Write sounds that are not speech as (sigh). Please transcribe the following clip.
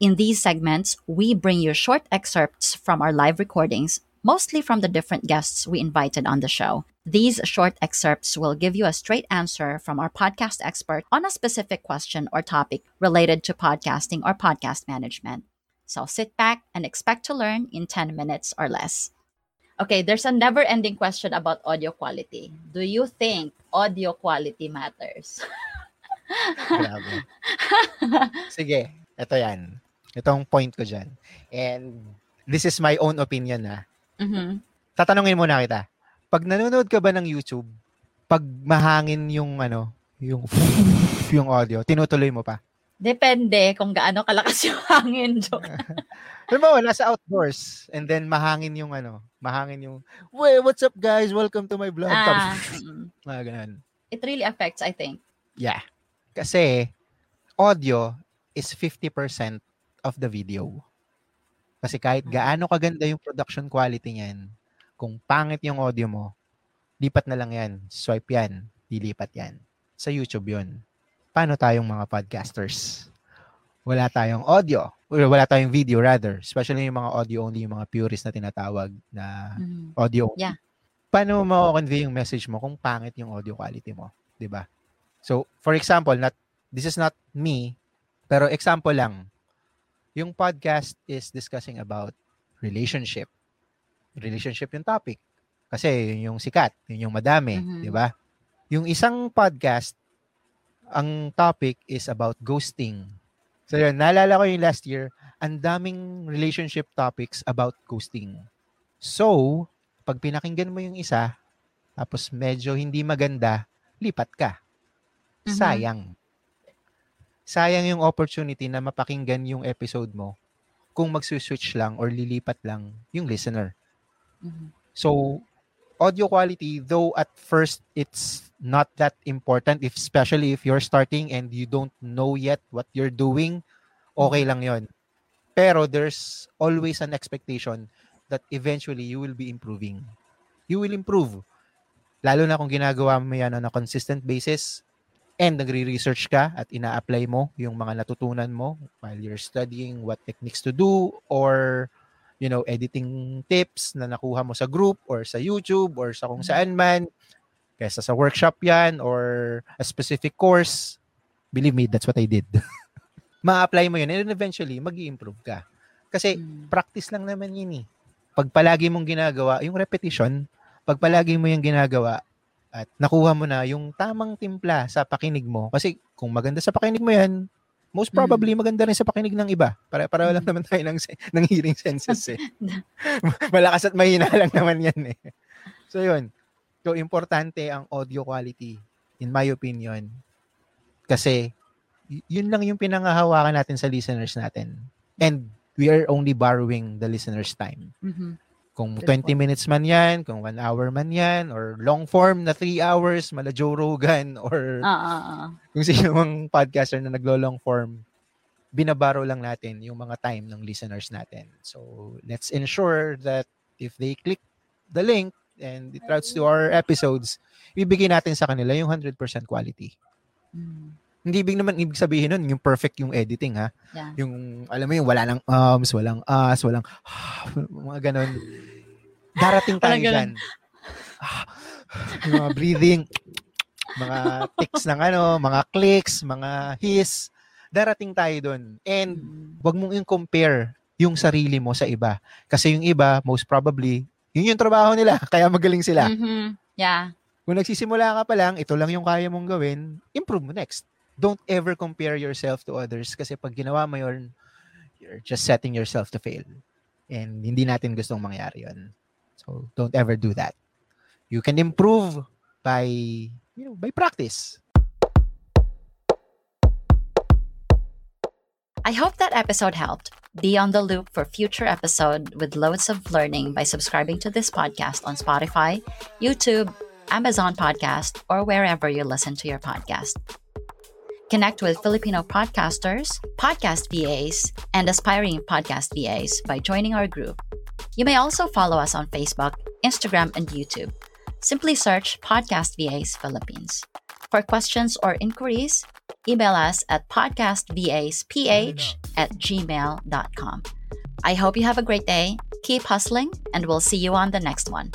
In these segments, we bring you short excerpts from our live recordings, mostly from the different guests we invited on the show. These short excerpts will give you a straight answer from our podcast expert on a specific question or topic related to podcasting or podcast management. So sit back and expect to learn in 10 minutes or less. Okay, there's a never ending question about audio quality. Do you think audio quality matters? (laughs) Sige, ito yan. Itong point ko dyan. And this is my own opinion na. Mhm. Tatanungin muna kita. Pag nanonood ka ba ng YouTube, pag mahangin yung ano, yung (laughs) yung audio, tinutuloy mo pa? Depende kung gaano kalakas yung (laughs) hangin. Joke. (laughs) Halimbawa, nasa outdoors, and then mahangin yung ano, mahangin yung, Wey, what's up guys? Welcome to my vlog. Ah, mga ganun. it really affects, I think. Yeah. Kasi, audio is 50% of the video. Kasi kahit gaano kaganda yung production quality niyan, kung pangit yung audio mo, lipat na lang yan. Swipe yan. Dilipat yan. Sa YouTube yun. Paano tayong mga podcasters? Wala tayong audio. Or Wala tayong video rather. Especially yung mga audio only, yung mga purist na tinatawag na Mhm. audio. Yeah. Paano mo convey yung message mo kung pangit yung audio quality mo, 'di ba? So, for example, not this is not me, pero example lang. Yung podcast is discussing about relationship. Relationship yung topic. Kasi yun yung sikat, yun yung madami, Mhm. 'di ba? Yung isang podcast ang topic is about ghosting. So yun, naalala ko yung last year, ang daming relationship topics about ghosting. So, pag pinakinggan mo yung isa, tapos medyo hindi maganda, lipat ka. Mhm. Sayang. Sayang yung opportunity na mapakinggan yung episode mo kung magsuswitch lang or lilipat lang yung listener. Mhm. So, audio quality, though at first it's not that important, if, especially if you're starting and you don't know yet what you're doing, okay lang yon. Pero there's always an expectation that eventually you will be improving. You will improve. Lalo na kung ginagawa mo yan on a consistent basis and nagre-research ka at ina-apply mo yung mga natutunan mo while you're studying what techniques to do or you know, editing tips na nakuha mo sa group or sa YouTube or sa kung saan man, kaysa sa workshop yan or a specific course, believe me, that's what I did. (laughs) Ma-apply mo yun and eventually, mag improve ka. Kasi Mm. practice lang naman yun eh. Pag palagi mong ginagawa, yung repetition, pag palagi mo yung ginagawa at nakuha mo na yung tamang timpla sa pakinig mo, kasi kung maganda sa pakinig mo yan, most probably maganda rin sa pakinig ng iba. Para para lang Mm. naman tayo ng, ng hearing senses eh. (laughs) Malakas at mahina lang naman yan eh. So yun. So importante ang audio quality in my opinion. Kasi yun lang yung pinangahawakan natin sa listeners natin. And we are only borrowing the listeners' time. Mhm. Kung Good 20 minutes man yan, kung 1 hour man yan, or long form na 3 hours, mala Joe Rogan, (laughs) or Ah, ah, ah. kung sino mang podcaster na naglo-long form, binabaro lang natin yung mga time ng listeners natin. So, let's ensure that if they click the link and it routes to our episodes, ibigay natin sa kanila yung 100% quality. Mm. Hindi ibig naman ibig sabihin nun yung perfect yung editing ha. Yeah. Yung alam mo yung wala nang ums, walang as, walang (sighs) mga ganun. Darating tayo dyan. Ah, yung mga breathing, mga tics ng ano, mga clicks, mga hiss. Darating tayo doon. And Mm. wag mong i-compare yung sarili mo sa iba. Kasi yung iba, most probably, yun yung trabaho nila, (laughs) kaya magaling sila. Mhm. Yeah. Kung nagsisimula ka pa lang, ito lang yung kaya mong gawin, improve mo next. Don't ever compare yourself to others kasi pag ginawa mo yun, you're just setting yourself to fail. And hindi natin gustong mangyari yun. So, don't ever do that. You can improve by, you know, by practice. I hope that episode helped. Be on the loop for future episode with loads of learning by subscribing to this podcast on Spotify, YouTube, Amazon Podcast, or wherever you listen to your podcast. Connect with Filipino podcasters, podcast VAs, and aspiring podcast VAs by joining our group. You may also follow us on Facebook, Instagram, and YouTube. Simply search Podcast VAs Philippines. For questions or inquiries, email us at podcastvasph at gmail.com. I hope you have a great day, keep hustling, and we'll see you on the next one.